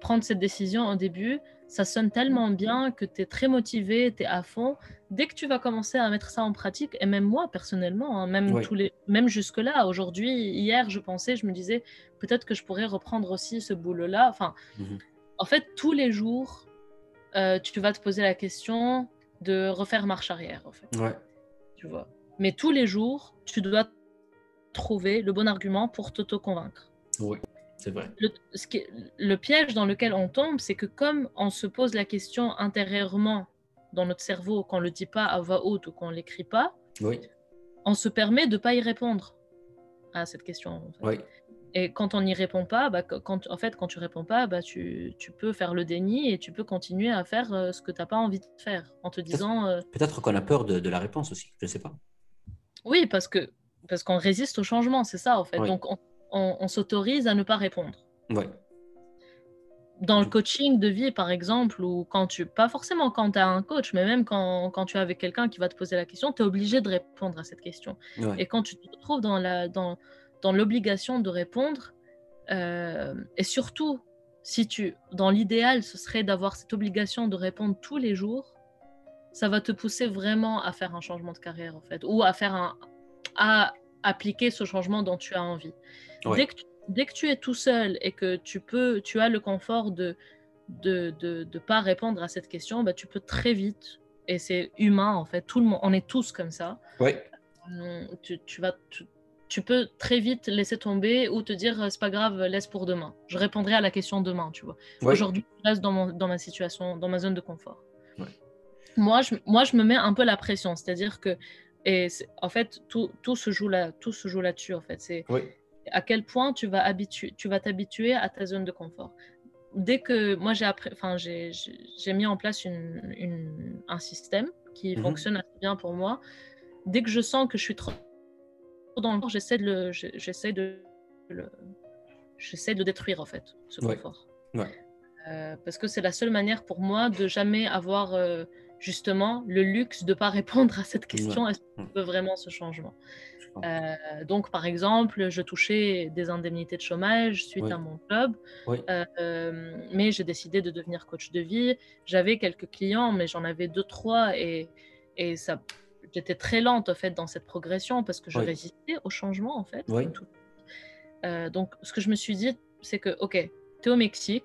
Speaker 4: prendre cette décision au début, ça sonne tellement bien que tu es très motivé, tu es à fond. Dès que tu vas commencer à mettre ça en pratique, et même moi personnellement, hein, même, tous les, même jusque-là, aujourd'hui, hier, je pensais, je me disais, peut-être que je pourrais reprendre aussi ce boulot-là. Enfin, mm-hmm. en fait, tous les jours, euh, tu vas te poser la question de refaire marche arrière, en fait.
Speaker 1: Ouais.
Speaker 4: Tu vois. Mais tous les jours, tu dois trouver le bon argument pour t'auto-convaincre.
Speaker 1: Oui, c'est vrai.
Speaker 4: Le, ce qui le piège dans lequel on tombe, c'est que comme on se pose la question intérieurement dans notre cerveau, qu'on ne le dit pas à voix haute ou qu'on ne l'écrit pas,
Speaker 1: oui.
Speaker 4: on se permet de ne pas y répondre à cette question. En fait.
Speaker 1: Oui.
Speaker 4: Et quand on n'y répond pas, bah, quand, en fait, quand tu réponds pas, bah, tu, tu, peux faire le déni et tu peux continuer à faire euh, ce que tu n'as pas envie de faire en te disant.
Speaker 1: Euh, peut-être qu'on a peur de, de, la réponse aussi, je ne sais pas.
Speaker 4: Oui, parce que parce qu'on résiste au changement, c'est ça en fait. Donc on, on, s'autorise à ne pas répondre. Dans le coaching de vie, par exemple, ou quand tu, pas forcément quand tu as un coach, mais même quand, quand tu es avec quelqu'un qui va te poser la question, tu es obligé de répondre à cette question. Et quand tu te retrouves dans la, dans, dans l'obligation de répondre. Euh, et surtout, si tu, dans l'idéal, ce serait d'avoir cette obligation de répondre tous les jours, ça va te pousser vraiment à faire un changement de carrière, en fait, ou à faire un, à appliquer ce changement dont tu as envie. Dès, que tu, dès que tu es tout seul et que tu peux, tu as le confort de de ne de, pas répondre à cette question, bah, tu peux très vite, et c'est humain en fait, tout le monde, on est tous comme ça.
Speaker 1: Oui.
Speaker 4: Euh, tu, tu vas, tu peux très vite laisser tomber ou te dire c'est pas grave, laisse pour demain. Je répondrai à la question demain, tu vois. Aujourd'hui, je reste dans, dans, ma situation, dans ma zone de confort. Moi, je, moi, je me mets un peu la pression, c'est-à-dire que, et en fait, tout, tout se joue là, tout se joue là-dessus, en fait. C'est à quel point tu vas habituer, tu vas t'habituer à ta zone de confort. Dès que moi j'ai enfin j'ai mis en place une, une, un système qui mhm. fonctionne assez bien pour moi. Dès que je sens que je suis trop dans le corps, j'essaie de le, j'essaie de le, j'essaie de détruire en fait ce confort. Euh, parce que c'est la seule manière pour moi de jamais avoir euh, justement le luxe de pas répondre à cette question est-ce qu'on veut vraiment ce changement? Euh, donc par exemple je touchais des indemnités de chômage suite à mon job. Mais j'ai décidé de devenir coach de vie. J'avais quelques clients mais j'en avais deux trois et, et ça j'étais très lente en fait dans cette progression parce que je résistais au changement en fait. Euh, donc ce que je me suis dit, c'est que ok, tu es au Mexique,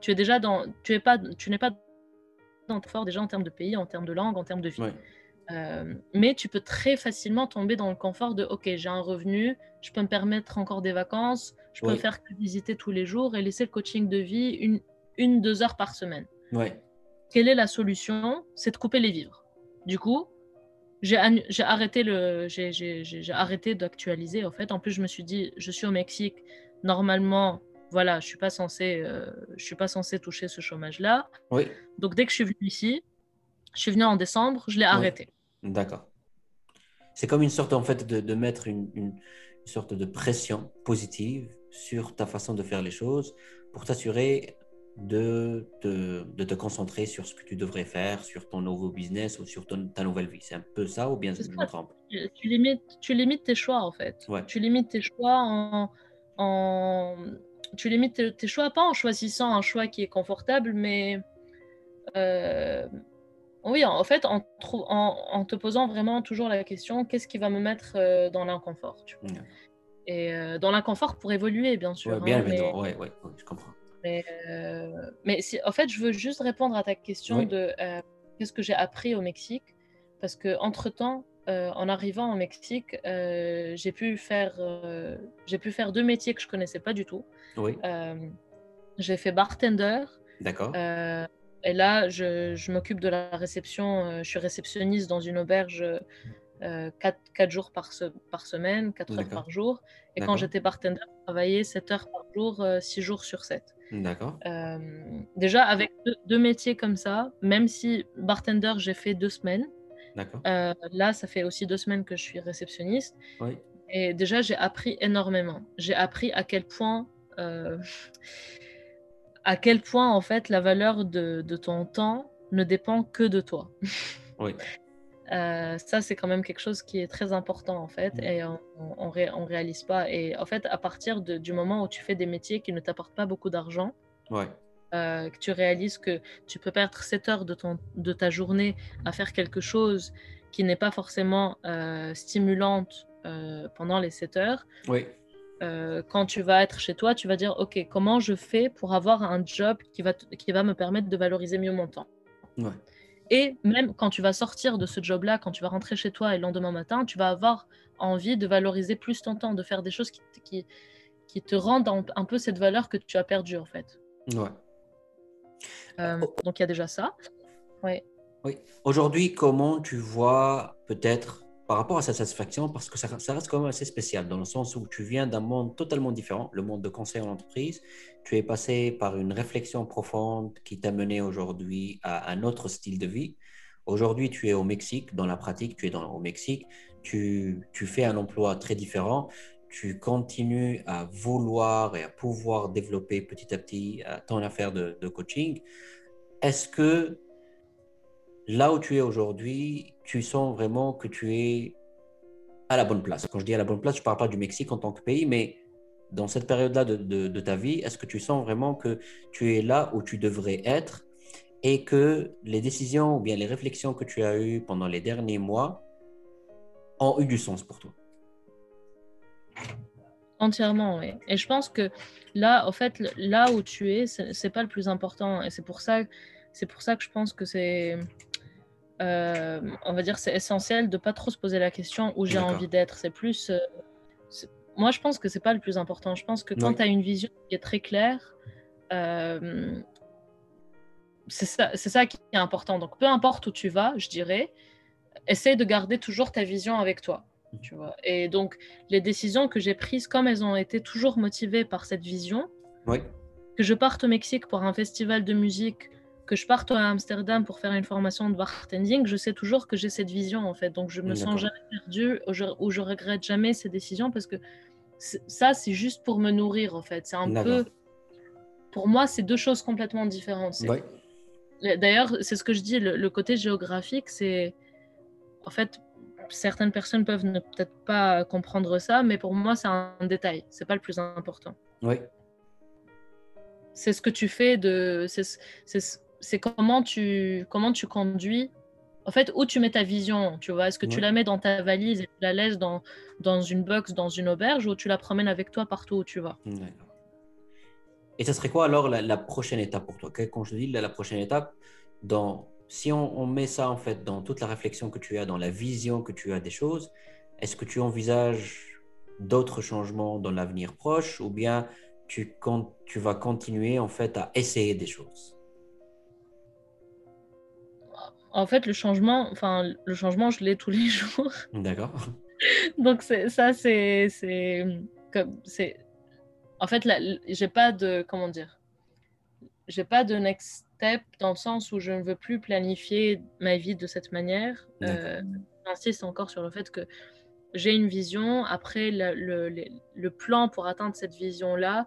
Speaker 4: tu es déjà dans, tu es pas, tu n'es pas fort déjà en termes de pays, en termes de langue, en termes de vie. Euh, mais tu peux très facilement tomber dans le confort de ok, j'ai un revenu, je peux me permettre encore des vacances, je peux faire que visiter tous les jours et laisser le coaching de vie une, une deux heures par semaine. Quelle est la solution? C'est de couper les vivres. Du coup, j'ai arrêté le j'ai arrêté d'actualiser en fait en plus je me suis dit je suis au Mexique normalement voilà je suis pas censé euh, je suis pas censé toucher ce chômage là
Speaker 1: oui.
Speaker 4: donc dès que je suis venu ici je suis venu en décembre je l'ai arrêté
Speaker 1: d'accord. C'est comme une sorte en fait de, de mettre une, une, sorte de pression positive sur ta façon de faire les choses pour t'assurer de te, de te concentrer sur ce que tu devrais faire, sur ton nouveau business ou sur ta nouvelle vie. C'est un peu ça ou bien je me trompe?
Speaker 4: Tu limites, tu limites tes choix en fait. Tu limites tes choix en, en... Tu limites tes, choix pas en choisissant un choix qui est confortable, mais euh, Oui, en fait, en, en, te posant vraiment toujours la question, qu'est-ce qui va me mettre euh, dans l'inconfort Et euh, dans l'inconfort pour évoluer, bien sûr.
Speaker 1: Ouais, bien, hein, mais... ouais, ouais, je comprends.
Speaker 4: Mais, mais si, en fait, je veux juste répondre à ta question de qu'est-ce que j'ai appris au Mexique? Parce que entre temps, en arrivant au Mexique, j'ai pu faire j'ai pu faire deux métiers que je connaissais pas du tout.
Speaker 1: Oui.
Speaker 4: j'ai fait bartender.
Speaker 1: D'accord.
Speaker 4: et là, je, je m'occupe de la réception. je suis réceptionniste dans une auberge 4, 4, jours par, par semaine, 4 heures par jour. Et quand j'étais bartender, je travaillais 7 heures par jour, 6 jours sur 7.
Speaker 1: D'accord.
Speaker 4: déjà, avec deux, deux, métiers comme ça, même si bartender, j'ai fait deux semaines,
Speaker 1: euh,
Speaker 4: là, ça fait aussi deux semaines que je suis réceptionniste.
Speaker 1: Oui.
Speaker 4: Et déjà, j'ai appris énormément. J'ai appris à quel point, euh, à quel point en fait, la valeur de, de, ton temps ne dépend que de toi.
Speaker 1: Oui.
Speaker 4: Euh, ça, c'est quand même quelque chose qui est très important en fait, mm. et on, on, on, réalise pas. Et en fait, à partir de, du moment où tu fais des métiers qui ne t'apportent pas beaucoup d'argent,
Speaker 1: ouais.
Speaker 4: Euh, que tu réalises que tu peux perdre 7 heures de, ton, de ta journée à faire quelque chose qui n'est pas forcément euh, stimulante euh, pendant les 7 heures.
Speaker 1: Oui.
Speaker 4: quand tu vas être chez toi, tu vas dire, OK, comment je fais pour avoir un job qui va, qui va me permettre de valoriser mieux mon temps?
Speaker 1: Ouais.
Speaker 4: Et même quand tu vas sortir de ce job-là, quand tu vas rentrer chez toi et le lendemain matin, tu vas avoir envie de valoriser plus ton temps, de faire des choses qui, qui, qui te rendent un, un peu cette valeur que tu as perdue en fait.
Speaker 1: Ouais.
Speaker 4: Euh, donc il y a déjà ça. Oui.
Speaker 1: Oui. Aujourd'hui, comment tu vois peut-être par rapport à sa satisfaction, parce que ça, reste quand même assez spécial, dans le sens où tu viens d'un monde totalement différent, le monde de conseil en entreprise. Tu es passé par une réflexion profonde qui t'a mené aujourd'hui à un autre style de vie. Aujourd'hui, tu es au Mexique, dans la pratique, tu es dans, au Mexique, tu, tu fais un emploi très différent, tu continues à vouloir et à pouvoir développer petit à petit euh, ton affaire de, coaching, est-ce que là où tu es aujourd'hui, tu sens vraiment que tu es à la bonne place? Quand je dis à la bonne place, je ne parle pas du Mexique en tant que pays, mais dans cette période-là de, de, ta vie, est-ce que tu sens vraiment que tu es là où tu devrais être et que les décisions ou bien les réflexions que tu as eues pendant les derniers mois ont eu du sens pour toi?
Speaker 4: Entièrement, oui. Et je pense que là, en fait, là où tu es, c'est pas le plus important. Et c'est pour ça, c'est pour ça que je pense que c'est, euh, on va dire, c'est essentiel de pas trop se poser la question où j'ai envie d'être. C'est plus, euh, moi, je pense que c'est pas le plus important. Je pense que quand tu as une vision qui est très claire, euh, c'est ça, ça qui est important. Donc, peu importe où tu vas, je dirais, essaye de garder toujours ta vision avec toi. Tu vois. Et donc, les décisions que j'ai prises, comme elles ont été toujours motivées par cette vision, que je parte au Mexique pour un festival de musique, que je parte à Amsterdam pour faire une formation de bartending, je sais toujours que j'ai cette vision en fait. Donc, je me sens jamais perdue ou je, ou je regrette jamais ces décisions parce que ça, c'est juste pour me nourrir en fait. C'est un peu. Pour moi, c'est deux choses complètement différentes. D'ailleurs, c'est ce que je dis, le côté géographique, c'est. En fait, certaines personnes peuvent ne peut-être pas comprendre ça, mais pour moi, c'est un détail. C'est pas le plus important.
Speaker 1: Oui.
Speaker 4: C'est ce que tu fais de. C'est comment tu, comment tu conduis. En fait, où tu mets ta vision, tu vois. Est-ce que tu la mets dans ta valise et tu la laisses dans, dans une box, dans une auberge, ou tu la promènes avec toi partout où tu vas?
Speaker 1: Et ça serait quoi alors la, prochaine étape pour toi? Quand je dis la prochaine étape, dans si on, met ça en fait dans toute la réflexion que tu as, dans la vision que tu as des choses, est-ce que tu envisages d'autres changements dans l'avenir proche ou bien tu, tu vas continuer en fait à essayer des choses?
Speaker 4: En fait, le changement, enfin le changement, je l'ai tous les jours.
Speaker 1: D'accord.
Speaker 4: Donc ça, c'est c'est. En fait, j'ai pas de comment dire. J'ai pas de next dans le sens où je ne veux plus planifier ma vie de cette manière. Euh, J'insiste encore sur le fait que j'ai une vision. Après, le, le, plan pour atteindre cette vision-là,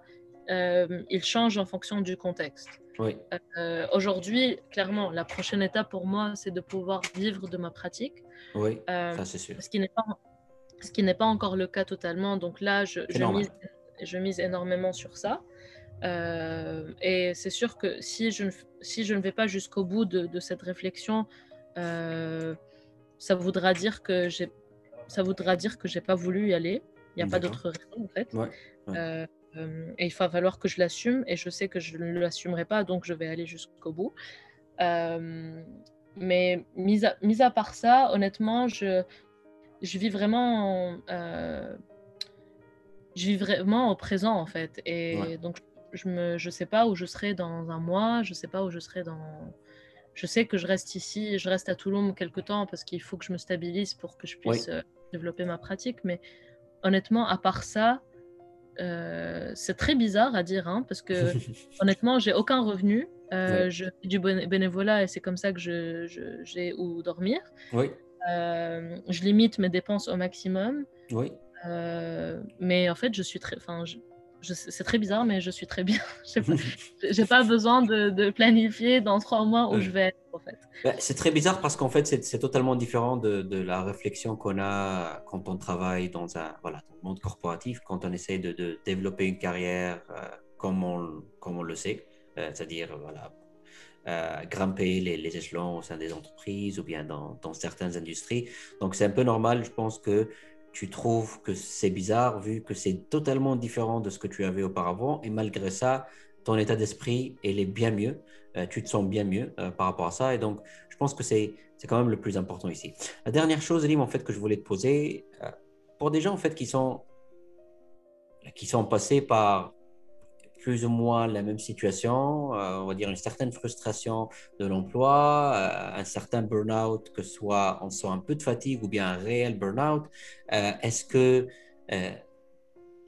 Speaker 4: euh, il change en fonction du contexte.
Speaker 1: Oui.
Speaker 4: Euh, Aujourd'hui, clairement, la prochaine étape pour moi, c'est de pouvoir vivre de ma pratique.
Speaker 1: Oui, ça c'est sûr.
Speaker 4: Ce qui n'est pas, ce qui n'est pas encore le cas totalement. Donc là, je, je mise, je mise énormément sur ça. Euh, et c'est sûr que si je, ne, si je ne vais pas jusqu'au bout de, cette réflexion, euh, ça voudra dire que j'ai ça voudra dire que j'ai pas voulu y aller. Il n'y a pas d'autre raison en fait. Euh, euh, et il va falloir que je l'assume et je sais que je ne l'assumerai pas, donc je vais aller jusqu'au bout. mais mis à, mis à part ça, honnêtement, je, je vis vraiment je vis vraiment au présent en fait. Et donc je ne je sais pas où je serai dans un mois, je sais pas où je serai dans je sais que je reste ici, je reste à Toulon quelque temps parce qu'il faut que je me stabilise pour que je puisse euh, développer ma pratique. Mais honnêtement, à part ça, euh, c'est très bizarre à dire hein, parce que honnêtement, j'ai aucun revenu. Euh, je fais du bénévolat et c'est comme ça que j'ai je, où dormir.
Speaker 1: Oui.
Speaker 4: je limite mes dépenses au maximum.
Speaker 1: Oui.
Speaker 4: mais en fait, je suis très. Enfin, c'est très bizarre, mais je suis très bien. J'ai pas, pas besoin de, planifier dans trois mois où je vais être, en fait.
Speaker 1: Bah, c'est très bizarre parce qu'en fait, c'est totalement différent de, la réflexion qu'on a quand on travaille dans un voilà, dans le monde corporatif, quand on essaie de, développer une carrière euh, comme, on, comme on le sait, euh, c'est-à-dire voilà, euh, grimper les, les, échelons au sein des entreprises ou bien dans, dans certaines industries. Donc, c'est un peu normal, je pense, que tu trouves que c'est bizarre vu que c'est totalement différent de ce que tu avais auparavant et malgré ça, ton état d'esprit, il est bien mieux, euh, tu te sens bien mieux euh, par rapport à ça et donc je pense que c'est quand même le plus important ici. La dernière chose, Elim, en fait, que je voulais te poser, euh, pour des gens en fait qui sont, qui sont passés par plus ou moins la même situation, euh, on va dire une certaine frustration de l'emploi, euh, un certain burn-out, que ce soit on sent un peu de fatigue ou bien un réel burn-out. Euh, est-ce que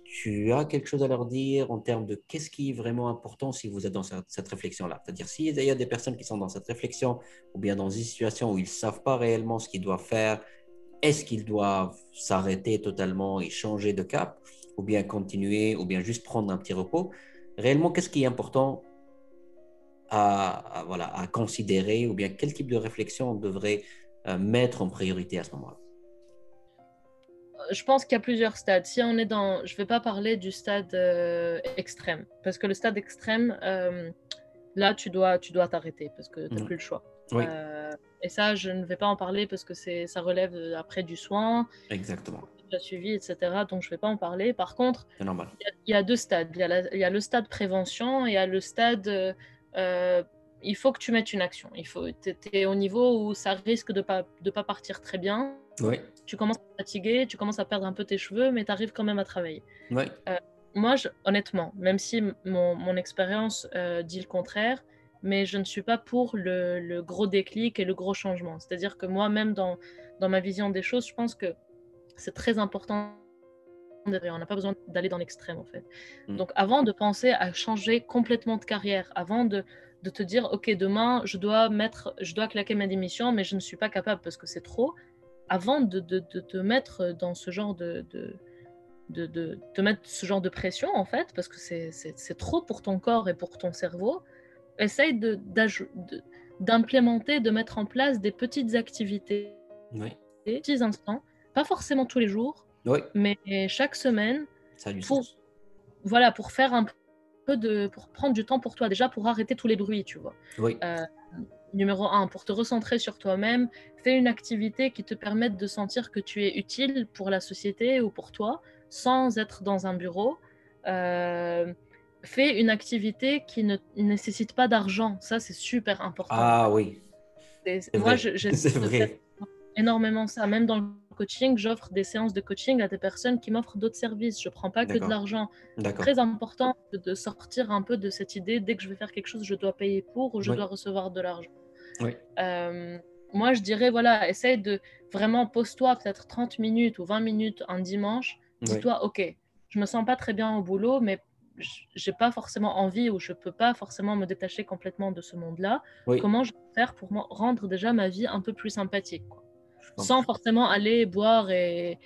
Speaker 1: tu as quelque chose à leur dire en termes de qu'est-ce qui est vraiment important si vous êtes dans cette, réflexion-là? C'est-à-dire s'il y a des personnes qui sont dans cette réflexion ou bien dans une situation où ils ne savent pas réellement ce qu'ils doivent faire, est-ce qu'ils doivent s'arrêter totalement et changer de cap ou bien continuer ou bien juste prendre un petit repos? Réellement, qu'est-ce qui est important à, voilà, à considérer ou bien quel type de réflexion on devrait euh, mettre en priorité à ce moment-là?
Speaker 4: Je pense qu'il y a plusieurs stades. Si on est dans, je ne vais pas parler du stade euh, extrême, parce que le stade extrême, euh, là, tu dois, tu dois t'arrêter parce que tu n'as mmh. plus le choix. et ça, je ne vais pas en parler parce que c'est, ça relève après du soin.
Speaker 1: Exactement
Speaker 4: suivi, etc. Donc je ne vais pas en parler. Par contre, il y, a deux stades. Il y, a le stade prévention et il y a le stade euh, euh, il faut que tu mettes une action. Il faut, tu es, au niveau où ça risque de pas de pas partir très bien.
Speaker 1: Oui.
Speaker 4: Tu commences à fatiguer, tu commences à perdre un peu tes cheveux, mais tu arrives quand même à travailler.
Speaker 1: Oui.
Speaker 4: Euh, moi, je, honnêtement, même si mon, mon expérience dit le contraire, mais je ne suis pas pour le, le gros déclic et le gros changement. C'est-à-dire que moi, même dans, dans ma vision des choses, je pense que c'est très important. On n'a pas besoin d'aller dans l'extrême, en fait. Mm. Donc, avant de penser à changer complètement de carrière, avant de, de, te dire, OK, demain, je dois, mettre, je dois claquer ma démission, mais je ne suis pas capable parce que c'est trop, avant de, de, te mettre dans ce genre de, de de, te mettre ce genre de pression, en fait, parce que c'est trop pour ton corps et pour ton cerveau, essaye d'implémenter, de, mettre en place des petites activités, des petits instants pas forcément tous les jours, mais chaque semaine. pour, Voilà, pour faire un peu de. pour prendre du temps pour toi, déjà pour arrêter tous les bruits, tu vois. Euh, numéro un, pour te recentrer sur toi-même, fais une activité qui te permette de sentir que tu es utile pour la société ou pour toi, sans être dans un bureau. Euh, fais une activité qui ne nécessite pas d'argent. Ça, c'est super important.
Speaker 1: Ah oui.
Speaker 4: Moi, je, énormément ça, même dans le coaching, j'offre des séances de coaching à des personnes qui m'offrent d'autres services. Je ne prends pas que de l'argent. C'est très important de, sortir un peu de cette idée, dès que je vais faire quelque chose, je dois payer pour ou je dois recevoir de l'argent. Euh, moi, je dirais, voilà, essaye de vraiment, pose-toi peut-être 30 minutes ou 20 minutes un dimanche. Dis-toi, OK, je me sens pas très bien au boulot, mais j'ai pas forcément envie ou je peux pas forcément me détacher complètement de ce monde-là. Comment je vais faire pour rendre déjà ma vie un peu plus sympathique sans forcément aller boire et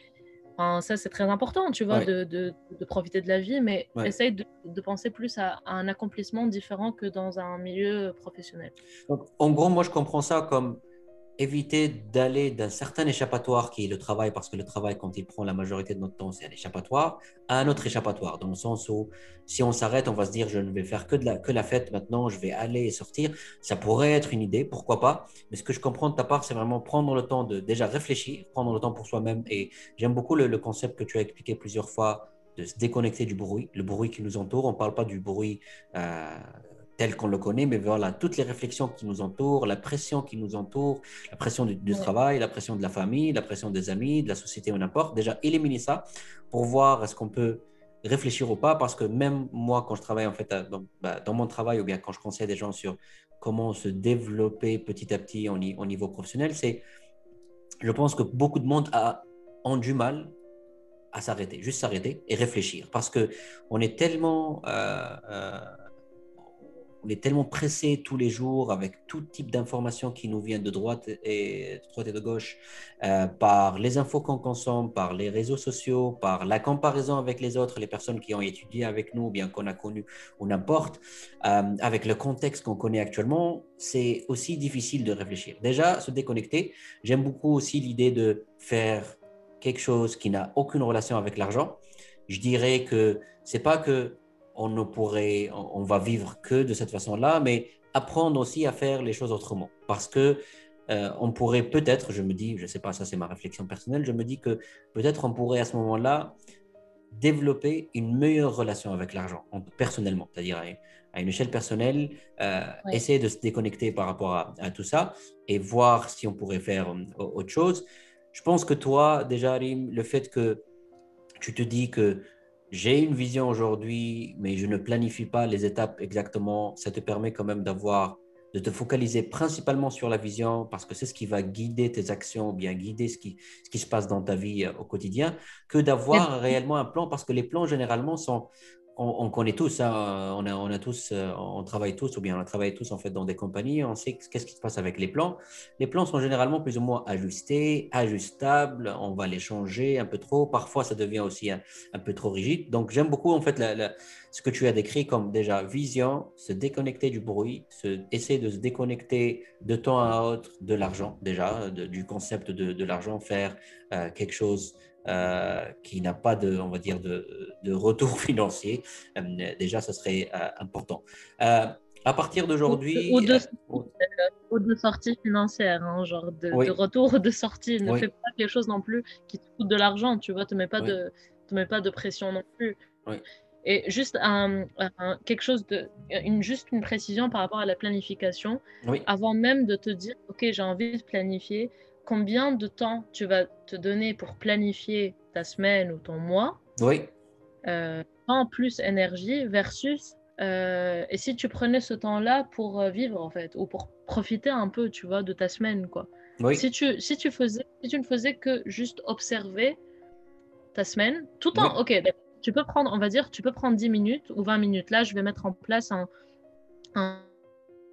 Speaker 4: enfin, ça c'est très important tu vois de, de, de, profiter de la vie mais essaye de, de, penser plus à, un accomplissement différent que dans un milieu professionnel.
Speaker 1: Donc, en gros moi je comprends ça comme éviter d'aller d'un certain échappatoire qui est le travail, parce que le travail, quand il prend la majorité de notre temps, c'est un échappatoire, à un autre échappatoire, dans le sens où si on s'arrête, on va se dire, je ne vais faire que, de la, que la fête maintenant, je vais aller et sortir. Ça pourrait être une idée, pourquoi pas. Mais ce que je comprends de ta part, c'est vraiment prendre le temps de déjà réfléchir, prendre le temps pour soi-même. Et j'aime beaucoup le, concept que tu as expliqué plusieurs fois de se déconnecter du bruit, le bruit qui nous entoure. On ne parle pas du bruit. Euh, tel qu'on le connaît, mais voilà, toutes les réflexions qui nous entourent, la pression qui nous entoure, la pression du, travail, la pression de la famille, la pression des amis, de la société ou n'importe. Déjà, éliminer ça pour voir est-ce qu'on peut réfléchir ou pas, parce que même moi, quand je travaille en fait dans, bah, dans mon travail ou bien quand je conseille des gens sur comment se développer petit à petit au, niveau professionnel, c'est, je pense que beaucoup de monde a, ont du mal à s'arrêter, juste s'arrêter et réfléchir, parce que on est tellement euh, euh, on est tellement pressé tous les jours avec tout type d'informations qui nous viennent de droite et de, gauche, euh, par les infos qu'on consomme, par les réseaux sociaux, par la comparaison avec les autres, les personnes qui ont étudié avec nous, bien qu'on a connu ou n'importe, euh, avec le contexte qu'on connaît actuellement, c'est aussi difficile de réfléchir. Déjà, se déconnecter, j'aime beaucoup aussi l'idée de faire quelque chose qui n'a aucune relation avec l'argent. Je dirais que c'est pas que on ne pourrait, on, va vivre que de cette façon-là, mais apprendre aussi à faire les choses autrement. Parce que euh, on pourrait peut-être, je me dis, je ne sais pas, ça c'est ma réflexion personnelle, je me dis que peut-être on pourrait à ce moment-là développer une meilleure relation avec l'argent, personnellement, c'est-à-dire à, une échelle personnelle, euh, essayer de se déconnecter par rapport à, tout ça et voir si on pourrait faire euh, autre chose. Je pense que toi, déjà, Arim, le fait que tu te dis que j'ai une vision aujourd'hui, mais je ne planifie pas les étapes exactement. Ça te permet quand même d'avoir, de te focaliser principalement sur la vision parce que c'est ce qui va guider tes actions, bien guider ce qui, ce qui se passe dans ta vie euh, au quotidien, que d'avoir réellement un plan parce que les plans généralement sont, on, connaît tous, hein, on, a, on, a, tous, euh, on travaille tous, ou bien on travaille tous en fait dans des compagnies, on sait qu'est-ce qui se passe avec les plans. Les plans sont généralement plus ou moins ajustés, ajustables, on va les changer un peu trop, parfois ça devient aussi un, peu trop rigide. Donc j'aime beaucoup en fait ce que tu as décrit comme déjà vision, se déconnecter du bruit, se, essayer de se déconnecter de temps à autre de l'argent déjà, du concept de, l'argent, faire euh, quelque chose qui n'a pas de, on va dire, de, de retour financier, euh, déjà, ça serait euh, important. à partir d'aujourd'hui.
Speaker 4: Ou, de, ou de sortie financière, hein, genre de, retour ou de sortie. Ne fais pas quelque chose non plus qui te coûte de l'argent, tu vois, te mets pas de, te mets pas de pression non plus. Et juste un, quelque chose de, une, juste une précision par rapport à la planification. Avant même de te dire, ok, j'ai envie de planifier, combien de temps tu vas te donner pour planifier ta semaine ou ton mois.
Speaker 1: Oui.
Speaker 4: Euh, temps plus énergie versus euh, et si tu prenais ce temps-là pour euh, vivre en fait ou pour profiter un peu, tu vois, de ta semaine quoi.
Speaker 1: Oui.
Speaker 4: Si tu si tu faisais si tu ne faisais que juste observer ta semaine tout en OK, tu peux prendre on va dire tu peux prendre 10 minutes ou 20 minutes. Là, je vais mettre en place un, un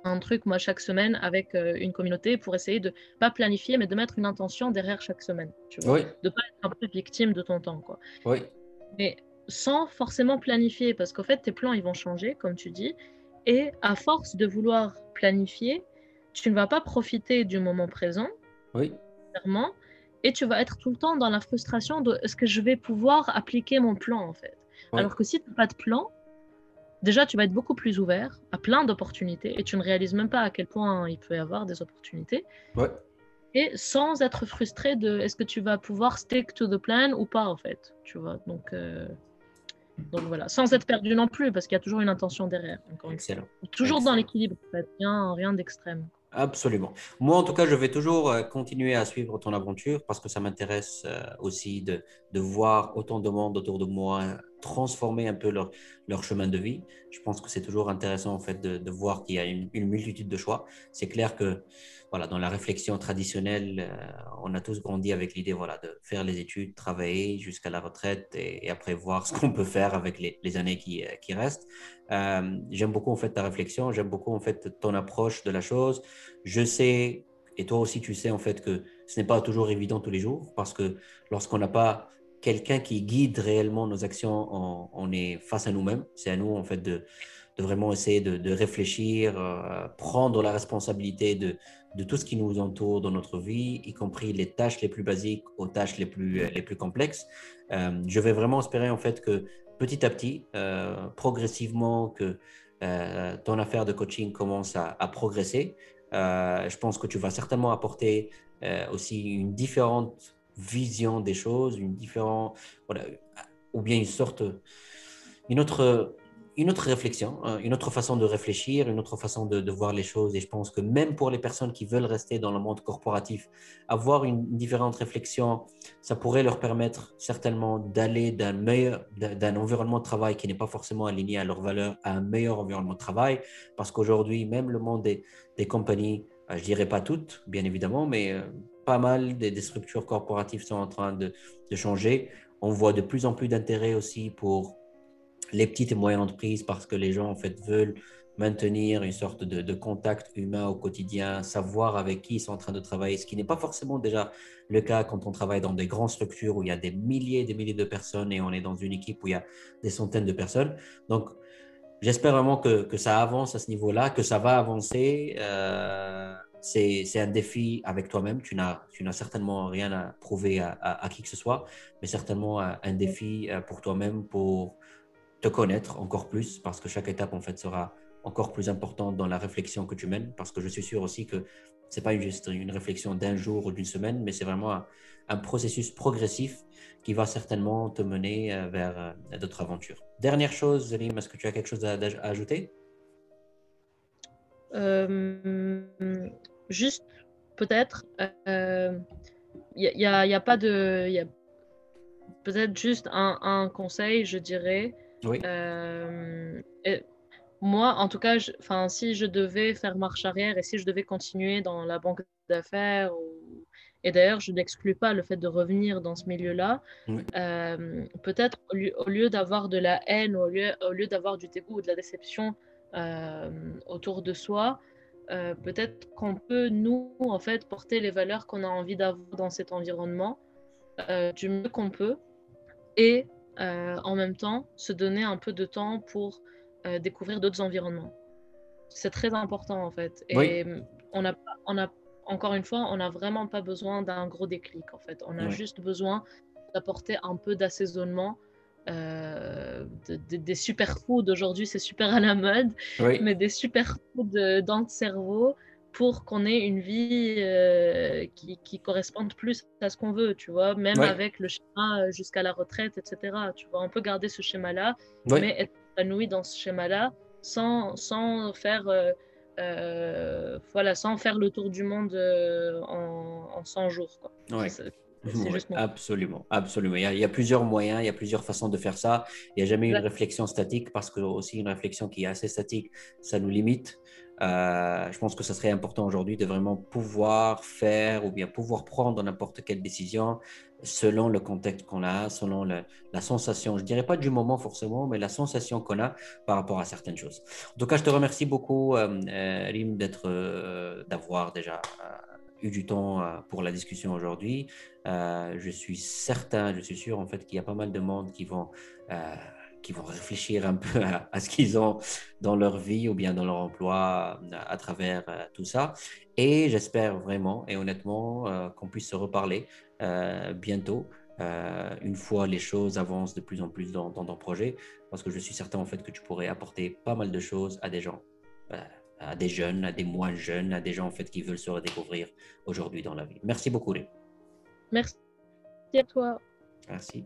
Speaker 4: un truc, moi, chaque semaine avec euh, une communauté pour essayer de pas planifier, mais de mettre une intention derrière chaque semaine. Tu vois De pas être un peu victime de ton temps. Quoi.
Speaker 1: Oui.
Speaker 4: Mais sans forcément planifier, parce qu'en fait, tes plans, ils vont changer, comme tu dis. Et à force de vouloir planifier, tu ne vas pas profiter du moment présent.
Speaker 1: Oui.
Speaker 4: Clairement. Et tu vas être tout le temps dans la frustration de est-ce que je vais pouvoir appliquer mon plan, en fait? Alors que si tu n'as pas de plan, déjà, tu vas être beaucoup plus ouvert à plein d'opportunités et tu ne réalises même pas à quel point il peut y avoir des opportunités.
Speaker 1: Ouais.
Speaker 4: Et sans être frustré de est-ce que tu vas pouvoir stick to the plan ou pas, en fait. Tu vois, donc, euh, donc voilà. Sans être perdu non plus, parce qu'il y a toujours une intention derrière.
Speaker 1: Excellent.
Speaker 4: Toujours dans l'équilibre, en fait. Rien, rien d'extrême.
Speaker 1: Absolument. Moi, en tout cas, je vais toujours euh, continuer à suivre ton aventure parce que ça m'intéresse euh, aussi de, de, voir autant de monde autour de moi transformer un peu leur, chemin de vie. Je pense que c'est toujours intéressant en fait de, voir qu'il y a une, multitude de choix. C'est clair que voilà, dans la réflexion traditionnelle, euh, on a tous grandi avec l'idée voilà, de faire les études, travailler jusqu'à la retraite et, après voir ce qu'on peut faire avec les, années qui, euh, restent. Euh, j'aime beaucoup en fait ta réflexion, j'aime beaucoup en fait ton approche de la chose. Je sais, et toi aussi tu sais en fait que ce n'est pas toujours évident tous les jours parce que lorsqu'on n'a pas quelqu'un qui guide réellement nos actions, on, est face à nous-mêmes. C'est à nous, en fait, de, vraiment essayer de, réfléchir, prendre la responsabilité de, tout ce qui nous entoure dans notre vie, y compris les tâches les plus basiques aux tâches les plus, les plus complexes. je vais vraiment espérer en fait que petit à petit, progressivement, que ton affaire de coaching commence à, à progresser. je pense que tu vas certainement apporter aussi une différente vision des choses, une différente, voilà, ou bien une sorte, une autre, une autre réflexion, hein, une autre façon de réfléchir, une autre façon de, voir les choses. Et je pense que même pour les personnes qui veulent rester dans le monde corporatif, avoir une différente réflexion, ça pourrait leur permettre certainement d'aller d'un meilleur, d'un environnement de travail qui n'est pas forcément aligné à leurs valeurs, à un meilleur environnement de travail. Parce qu'aujourd'hui, même le monde des, des compagnies, euh, je dirais pas toutes, bien évidemment, mais euh, pas mal des, structures corporatives sont en train de, changer. On voit de plus en plus d'intérêt aussi pour les petites et moyennes entreprises parce que les gens en fait veulent maintenir une sorte de, contact humain au quotidien, savoir avec qui ils sont en train de travailler, ce qui n'est pas forcément déjà le cas quand on travaille dans des grandes structures où il y a des milliers et des milliers de personnes et on est dans une équipe où il y a des centaines de personnes. Donc, j'espère vraiment que, ça avance à ce niveau-là, que ça va avancer. Euh, c'est un défi avec toi-même. Tu n'as certainement rien à prouver à, qui que ce soit, mais certainement un, défi euh, pour toi-même pour te connaître encore plus, parce que chaque étape, en fait, sera encore plus importante dans la réflexion que tu mènes, parce que je suis sûr aussi que ce n'est pas juste une réflexion d'un jour ou d'une semaine, mais c'est vraiment un, processus progressif qui va certainement te mener euh, vers euh, d'autres aventures. Dernière chose, Zélim, est-ce que tu as quelque chose à, ajouter?
Speaker 4: Juste, peut-être, il euh, n'y a, pas de. Y a peut-être juste un, un, conseil, je dirais.
Speaker 1: Oui.
Speaker 4: Euh, moi, en tout cas, enfin, si je devais faire marche arrière et si je devais continuer dans la banque d'affaires, et d'ailleurs, je n'exclus pas le fait de revenir dans ce milieu-là, euh, peut-être au lieu, lieu d'avoir de la haine, au lieu, au lieu d'avoir du dégoût ou de la déception autour de soi, euh, peut-être qu'on peut, nous, en fait, porter les valeurs qu'on a envie d'avoir dans cet environnement euh, du mieux qu'on peut et euh, en même temps se donner un peu de temps pour découvrir d'autres environnements. C'est très important, en fait. Et on, a, on a, encore une fois, on n'a vraiment pas besoin d'un gros déclic, en fait. On a juste besoin d'apporter un peu d'assaisonnement euh, des superfoods aujourd'hui, c'est super à la mode, mais des superfoods dans le cerveau pour qu'on ait une vie euh, qui, qui, corresponde plus à ce qu'on veut, tu vois, même avec le schéma jusqu'à la retraite, etc. Tu vois, on peut garder ce schéma-là, mais être épanoui dans ce schéma-là sans, sans faire... Euh, voilà, sans faire le tour du monde en, en 100 jours. Quoi.
Speaker 1: Absolument, absolument. Il y, a, plusieurs moyens, il y a plusieurs façons de faire ça. Il n'y a jamais une réflexion statique parce que aussi une réflexion qui est assez statique, ça nous limite. Euh, je pense que ce serait important aujourd'hui de vraiment pouvoir faire ou bien pouvoir prendre n'importe quelle décision selon le contexte qu'on a, selon la sensation, je dirais pas du moment forcément, mais la sensation qu'on a par rapport à certaines choses. En tout cas, je te remercie beaucoup, euh, euh Rim, d'être, euh, d'avoir déjà eu du temps euh, pour la discussion aujourd'hui. Euh, je suis certain, je suis sûr en fait qu'il y a pas mal de monde qui vont, euh, qui vont réfléchir un peu à, ce qu'ils ont dans leur vie ou bien dans leur emploi à travers tout ça. Et j'espère vraiment et honnêtement qu'on puisse se reparler bientôt. une fois les choses avancent de plus en plus dans, dans ton projet, parce que je suis certain en fait que tu pourrais apporter pas mal de choses à des gens à des jeunes, à des moins jeunes, à des gens en fait qui veulent se redécouvrir aujourd'hui dans la vie. Merci beaucoup.
Speaker 4: Merci à toi.
Speaker 1: Merci.